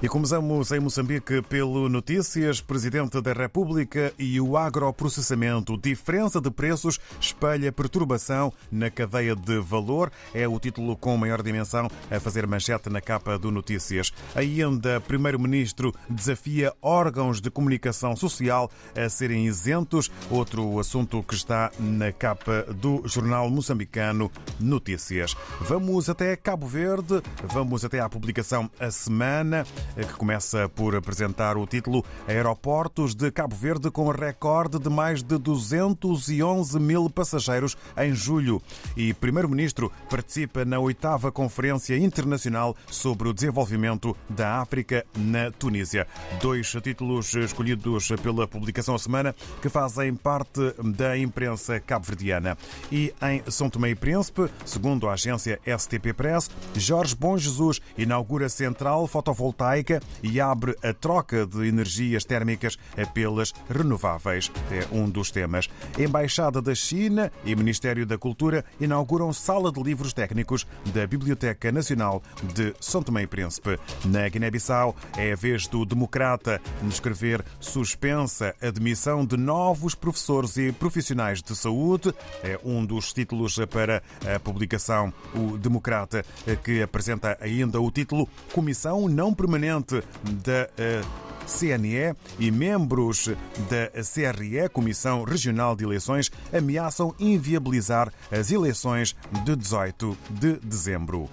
E começamos em Moçambique pelo Notícias, Presidente da República e o agroprocessamento. Diferença de preços espelha perturbação na cadeia de valor. É o título com maior dimensão a fazer manchete na capa do Notícias. Ainda, Primeiro-Ministro desafia órgãos de comunicação social a serem isentos. Outro assunto que está na capa do jornal moçambicano Notícias. Vamos até Cabo Verde, vamos até à publicação A Semana que começa por apresentar o título Aeroportos de Cabo Verde com recorde de mais de 211 mil passageiros em julho. E Primeiro-Ministro participa na oitava Conferência Internacional sobre o Desenvolvimento da África na Tunísia. Dois títulos escolhidos pela publicação a semana que fazem parte da imprensa cabo-verdiana. E em São Tomé e Príncipe, segundo a agência STP Press, Jorge Bom Jesus inaugura central fotovoltaica e abre a troca de energias térmicas pelas renováveis. É um dos temas. Embaixada da China e Ministério da Cultura inauguram sala de livros técnicos da Biblioteca Nacional de São Tomé e Príncipe. Na Guiné-Bissau é a vez do Democrata escrever suspensa admissão de novos professores e profissionais de saúde. É um dos títulos para a publicação O Democrata, que apresenta ainda o título Comissão Não Permanente da eh, CNE e membros da CRE, Comissão Regional de Eleições, ameaçam inviabilizar as eleições de 18 de dezembro.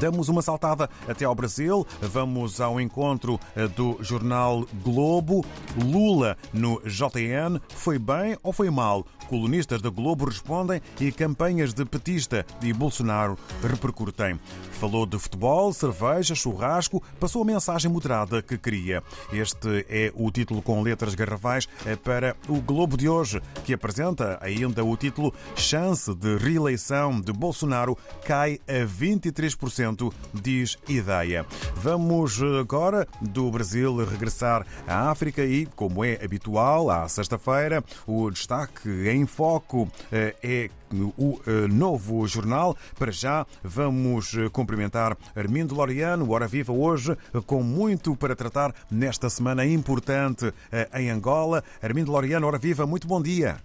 Damos uma saltada até ao Brasil. Vamos ao encontro eh, do jornal Globo. Lula no JN. Foi bem ou foi mal? Colunistas da Globo respondem e campanhas de petista e Bolsonaro repercutem. Falou de futebol, cerveja, churrasco, passou a mensagem moderada que queria. Este é o título com letras garrafais eh, para o Globo de hoje, que apresenta ainda o título Chance de reeleição de Bolsonaro cai a 23% diz Ideia. Vamos agora do Brasil regressar à África e, como é habitual, à sexta-feira, o destaque em foco é o novo jornal. Para já, vamos cumprimentar Armindo Loriano, Hora Viva, hoje, com muito para tratar nesta semana importante em Angola. Armindo Loriano, Hora Viva, muito bom dia.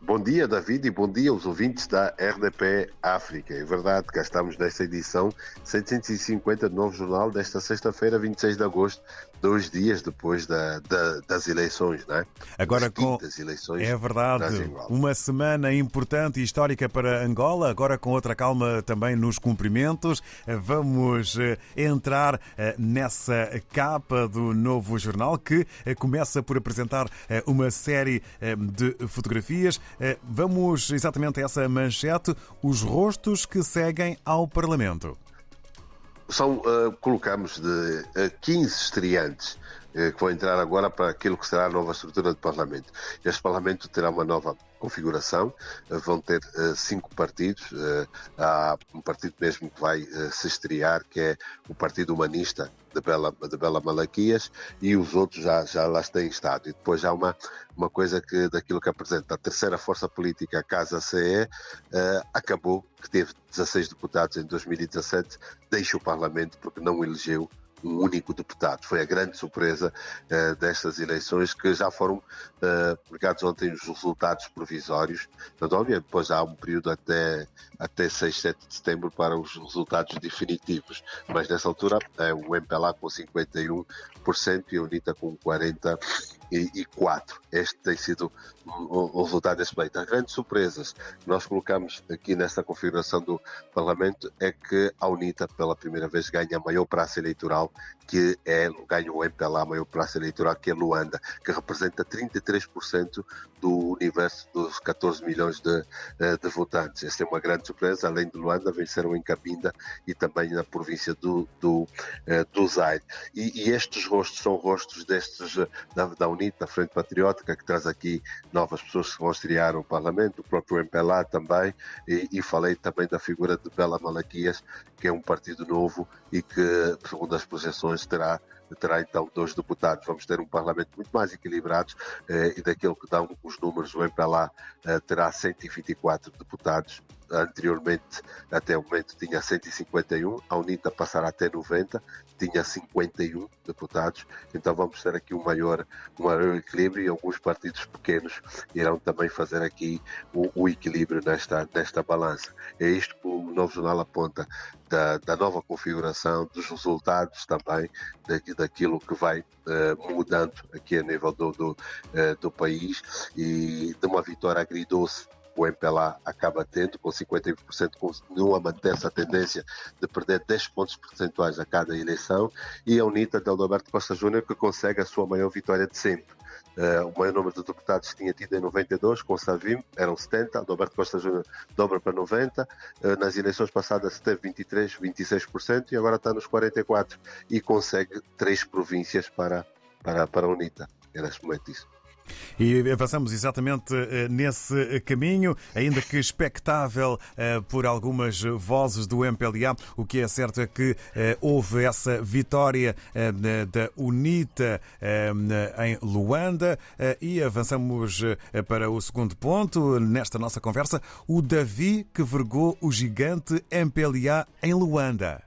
Bom dia, David, e bom dia aos ouvintes da RDP África. É verdade, cá estamos nesta edição 750 do Novo Jornal desta sexta-feira, 26 de agosto, dois dias depois da, da, das eleições, não é? Agora com eleições é verdade, uma semana importante e histórica para Angola. Agora com outra calma também nos cumprimentos, vamos entrar nessa capa do novo jornal que começa por apresentar uma série de fotografias. Vamos exatamente a essa manchete: os rostos que seguem ao Parlamento. São, uh, colocamos de uh, 15 estreantes uh, que vão entrar agora para aquilo que será a nova estrutura do Parlamento. Este Parlamento terá uma nova configuração, vão ter cinco partidos. há um partido mesmo que vai se estrear, que é o Partido Humanista de Bela, de Bela Malaquias, e os outros já, já lá têm estado. E depois há uma, uma coisa que daquilo que apresenta a terceira força política, a Casa CE, acabou, que teve 16 deputados em 2017, deixa o Parlamento porque não elegeu um único deputado. Foi a grande surpresa uh, destas eleições que já foram uh, publicados ontem os resultados provisórios. Portanto, obviamente, depois há um período até, até 6, 7 de setembro para os resultados definitivos. Mas nessa altura, é o MPLA com 51% e a UNITA com 40% e, quatro. Este tem sido o, o resultado desse pleito. As grandes surpresas que nós colocamos aqui nesta configuração do Parlamento é que a UNITA, pela primeira vez, ganha a maior praça eleitoral, que é, ganha o MPLA, a maior praça eleitoral, que é Luanda, que representa 33% do universo dos 14 milhões de, eh, de votantes. Esta é uma grande surpresa. Além de Luanda, venceram em Cabinda e também na província do, do, eh, do Zaire. E, e estes rostos são rostos destes da, da UNITA, a Frente Patriótica, que traz aqui novas pessoas que vão estrear o Parlamento, o próprio MPLA também, e, e, falei também da figura de Bela Malaquias, que é um partido novo e que, segundo as projeções, terá terá então dois deputados. Vamos ter um Parlamento muito mais equilibrado eh, e daquilo que dão os números, o MPLA eh, terá 124 deputados anteriormente, até o momento, tinha 151, a UNITA passará até 90, tinha 51 deputados, então vamos ter aqui um maior, um maior equilíbrio e alguns partidos pequenos irão também fazer aqui o, o equilíbrio nesta, nesta balança. É isto que o Novo Jornal aponta da, da nova configuração, dos resultados também, daquilo que vai uh, mudando aqui a nível do, do, uh, do país. E de uma vitória agridoce o MPLA acaba tendo, com 51%, continua a manter essa tendência de perder 10 pontos percentuais a cada eleição, e a UNITA de Alberto Costa Júnior, que consegue a sua maior vitória de sempre. Uh, o maior número de deputados tinha tido em 92, com Savim, eram 70, Alberto Costa Júnior dobra para 90, uh, nas eleições passadas teve 23, 26% e agora está nos 44% e consegue três províncias para, para, para a UNITA. É neste momento isso. E avançamos exatamente eh, nesse caminho, ainda que expectável eh, por algumas vozes do MPLA. O que é certo é que eh, houve essa vitória da UNITA em Luanda e avançamos para o segundo ponto nesta nossa conversa. O Davi que vergou o gigante MPLA em Luanda.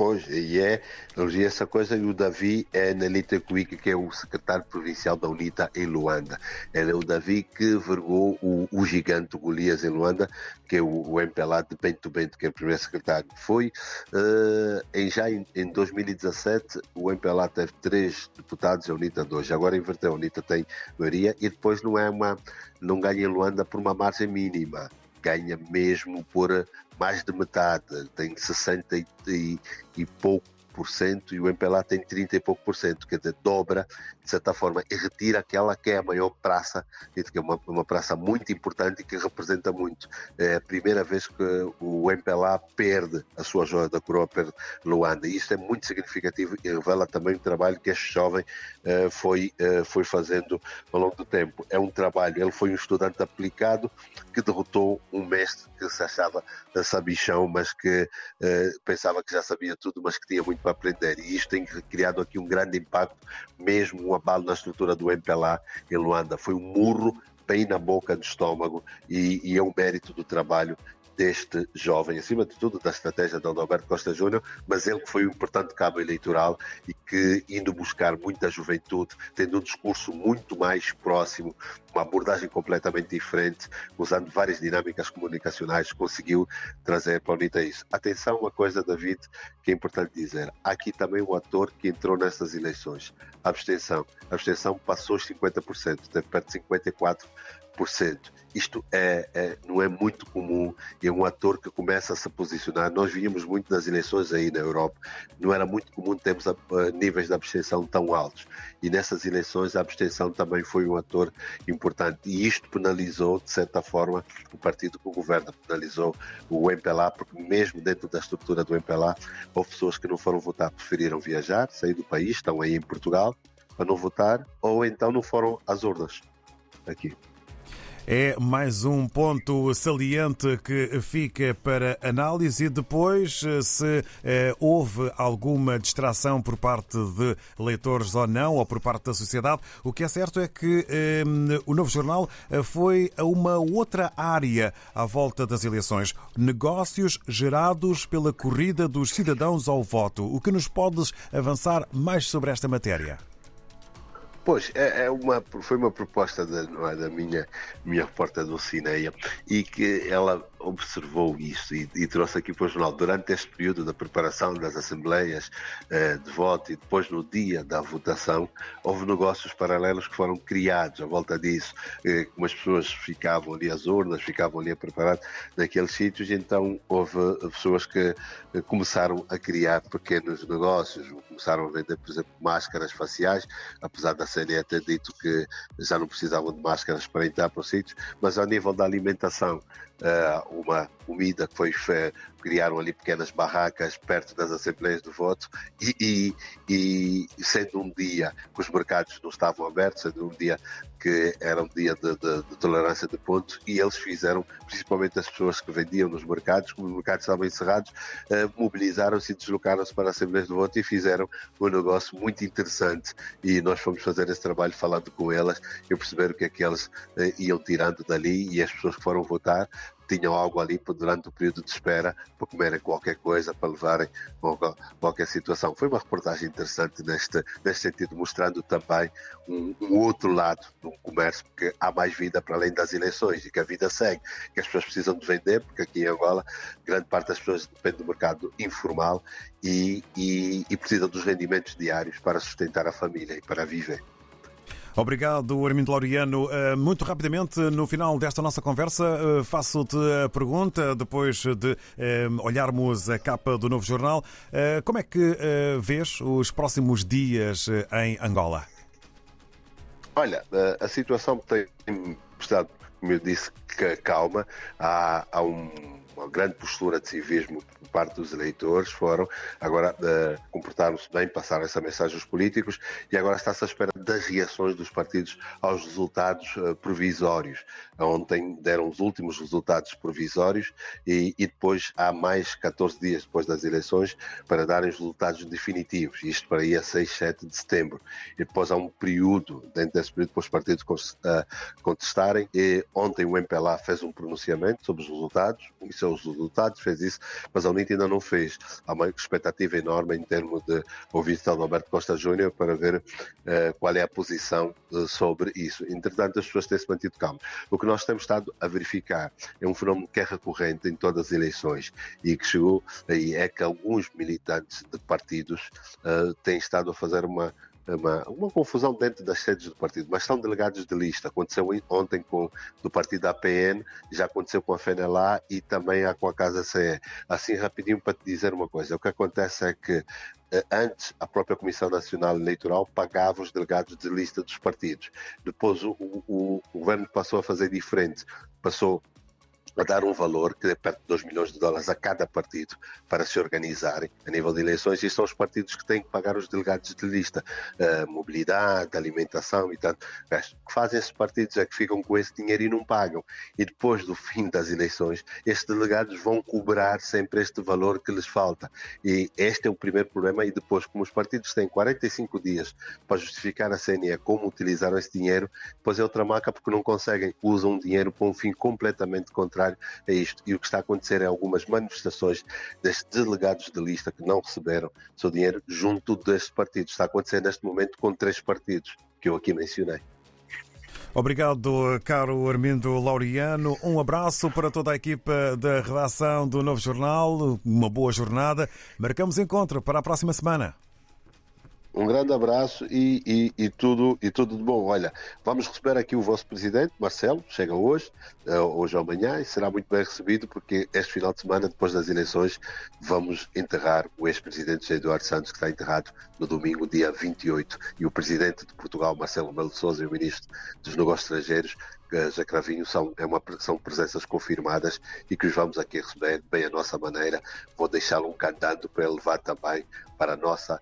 Pois, e é, elogia essa coisa, e o Davi é Nelita Cuica, que é o secretário provincial da UNITA em Luanda. Ele é o Davi que vergou o, o gigante Golias em Luanda, que é o, o MPLA de Bento Bento, que é o primeiro secretário. Foi, uh, em, já em, em 2017, o MPLA teve três deputados, a UNITA dois. Agora inverteu, a UNITA tem maioria, e depois não é uma, não ganha em Luanda por uma margem mínima ganha mesmo por mais de metade, tem 60 e, e pouco por cento e o MPLA tem 30 e pouco por cento, quer dizer, dobra, de certa forma, e retira aquela que é a maior praça, que é uma, uma praça muito importante e que representa muito. É a primeira vez que o MPLA perde a sua joia da coroa, perde Luanda, e isto é muito significativo e revela também o trabalho que este jovem uh, foi, uh, foi fazendo ao longo do tempo. É um trabalho, ele foi um estudante aplicado que derrotou um mestre que se achava sabichão, mas que uh, pensava que já sabia tudo, mas que tinha muito para aprender. E isto tem criado aqui um grande impacto, mesmo um abalo na estrutura do MPLA em Luanda. Foi um murro bem na boca do estômago e, e é um mérito do trabalho deste jovem, acima de tudo da estratégia de Alberto Costa Júnior, mas ele que foi um importante cabo eleitoral e que, indo buscar muita juventude, tendo um discurso muito mais próximo, uma abordagem completamente diferente, usando várias dinâmicas comunicacionais, conseguiu trazer para a UNITA isso. Atenção, uma coisa, David, que é importante dizer: há aqui também um ator que entrou nestas eleições, a abstenção. A abstenção passou os 50%, teve perto de 54%. Isto é, é, não é muito comum. É um ator que começa a se posicionar. Nós víamos muito nas eleições aí na Europa. Não era muito comum termos a, a, níveis de abstenção tão altos. E nessas eleições a abstenção também foi um ator importante. E isto penalizou, de certa forma, o partido que governa. Penalizou o MPLA, porque mesmo dentro da estrutura do MPLA, houve pessoas que não foram votar, preferiram viajar, sair do país, estão aí em Portugal, para não votar, ou então não foram às urnas aqui. É mais um ponto saliente que fica para análise. E depois, se eh, houve alguma distração por parte de leitores ou não, ou por parte da sociedade, o que é certo é que eh, o Novo Jornal eh, foi a uma outra área à volta das eleições. Negócios gerados pela corrida dos cidadãos ao voto. O que nos podes avançar mais sobre esta matéria? Pois, é, é, uma, foi uma proposta da, é, da minha, minha repórter do Cineia e que ela observou isso e, e, trouxe aqui para o jornal. Durante este período da preparação das assembleias eh, de voto e depois no dia da votação, houve negócios paralelos que foram criados à volta disso, eh, como as pessoas ficavam ali às urnas, ficavam ali a preparar naqueles sítios, então houve pessoas que eh, começaram a criar pequenos negócios, começaram a vender, por exemplo, máscaras faciais, apesar da CNE ter dito que já não precisavam de máscaras para entrar para os sítios, mas ao nível da alimentação, uh, uma comida que foi criaram ali pequenas barracas perto das assembleias de voto e, e, e, sendo um dia que os mercados não estavam abertos, sendo um dia que era um dia de, de, de, tolerância de pontos e eles fizeram, principalmente as pessoas que vendiam nos mercados, como os mercados estavam encerrados, eh, mobilizaram-se e deslocaram-se para a Assembleia de Voto e fizeram um negócio muito interessante. E nós fomos fazer esse trabalho falando com elas e perceber o que é que elas eh, iam tirando dali e as pessoas que foram votar tinham algo ali durante o período de espera para comerem qualquer coisa, para levarem qualquer situação. Foi uma reportagem interessante neste, neste sentido, mostrando também um, um outro lado do comércio, porque há mais vida para além das eleições e que a vida segue, que as pessoas precisam de vender, porque aqui em Angola grande parte das pessoas depende do mercado informal e, e, e precisam dos rendimentos diários para sustentar a família e para viver. Obrigado, Armindo Laureano. Eh, muito rapidamente, no final desta nossa conversa, eh, faço-te a pergunta, depois de eh, olharmos a capa do novo jornal, como é que vês os próximos dias em Angola? Olha, a situação tem estado, como eu disse, calma. Há, há um uma grande postura de civismo por parte dos eleitores, foram agora uh, comportaram-se bem, passaram essa mensagem aos políticos e agora está-se à espera das reações dos partidos aos resultados uh, provisórios. Ontem deram os últimos resultados provisórios e, e, depois há mais 14 dias depois das eleições para darem os resultados definitivos, isto para ir a 6, 7 de setembro. E depois há um período, dentro desse período, para os partidos uh, contestarem. E ontem o MPLA fez um pronunciamento sobre os resultados, isso os resultados, fez isso, mas a UNIT ainda não fez. Há uma expectativa enorme em termos de ouvir São Alberto Costa Júnior para ver uh, qual é a posição uh, sobre isso. Entretanto, as pessoas têm-se mantido calmas. O que nós temos estado a verificar é um fenómeno que é recorrente em todas as eleições e que chegou aí é que alguns militantes de partidos uh, têm estado a fazer uma uma, uma confusão dentro das sedes do partido, mas são delegados de lista. Aconteceu ontem com do partido APN, já aconteceu com a FENELA e também com a Casa CE. Assim, rapidinho para te dizer uma coisa: o que acontece é que eh, antes a própria Comissão Nacional Eleitoral pagava os delegados de lista dos partidos. Depois o, o, o governo passou a fazer diferente, passou a dar um valor que é perto de 2 milhões de dólares a cada partido para se organizarem a nível de eleições e são os partidos que têm que pagar os delegados de lista, uh, mobilidade, alimentação e tanto. O que fazem esses partidos é que ficam com esse dinheiro e não pagam. E depois do fim das eleições, estes delegados vão cobrar sempre este valor que lhes falta. E este é o primeiro problema. E depois, como os partidos têm 45 dias para justificar a CNE como utilizaram esse dinheiro, depois é outra marca porque não conseguem, usam dinheiro para um fim completamente contrário contrário a isto. E o que está a acontecer é algumas manifestações destes delegados de lista que não receberam seu dinheiro junto destes partidos. Está a acontecer neste momento com três partidos que eu aqui mencionei. Obrigado, caro Armindo Laureano. Um abraço para toda a equipa da redação do Novo Jornal. Uma boa jornada. Marcamos encontro para a próxima semana. Um grande abraço e, e, e, tudo, e tudo de bom. Olha, vamos receber aqui o vosso presidente, Marcelo, chega hoje, eh, hoje ou amanhã, e será muito bem recebido, porque este final de semana, depois das eleições, vamos enterrar o ex-presidente Eduardo Santos, que está enterrado no domingo, dia 28, e o presidente de Portugal, Marcelo Melo Souza, e o ministro dos Negócios Estrangeiros, José Cravinho são, é uma, são presenças confirmadas e que os vamos aqui receber bem a nossa maneira. Vou deixá-lo um cantando para levar também para a nossa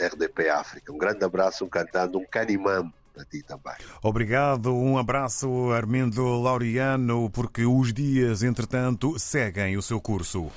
RDP África. Um grande abraço, um cantando, um canimam para ti também. Obrigado, um abraço, Armindo Laureano, porque os dias, entretanto, seguem o seu curso.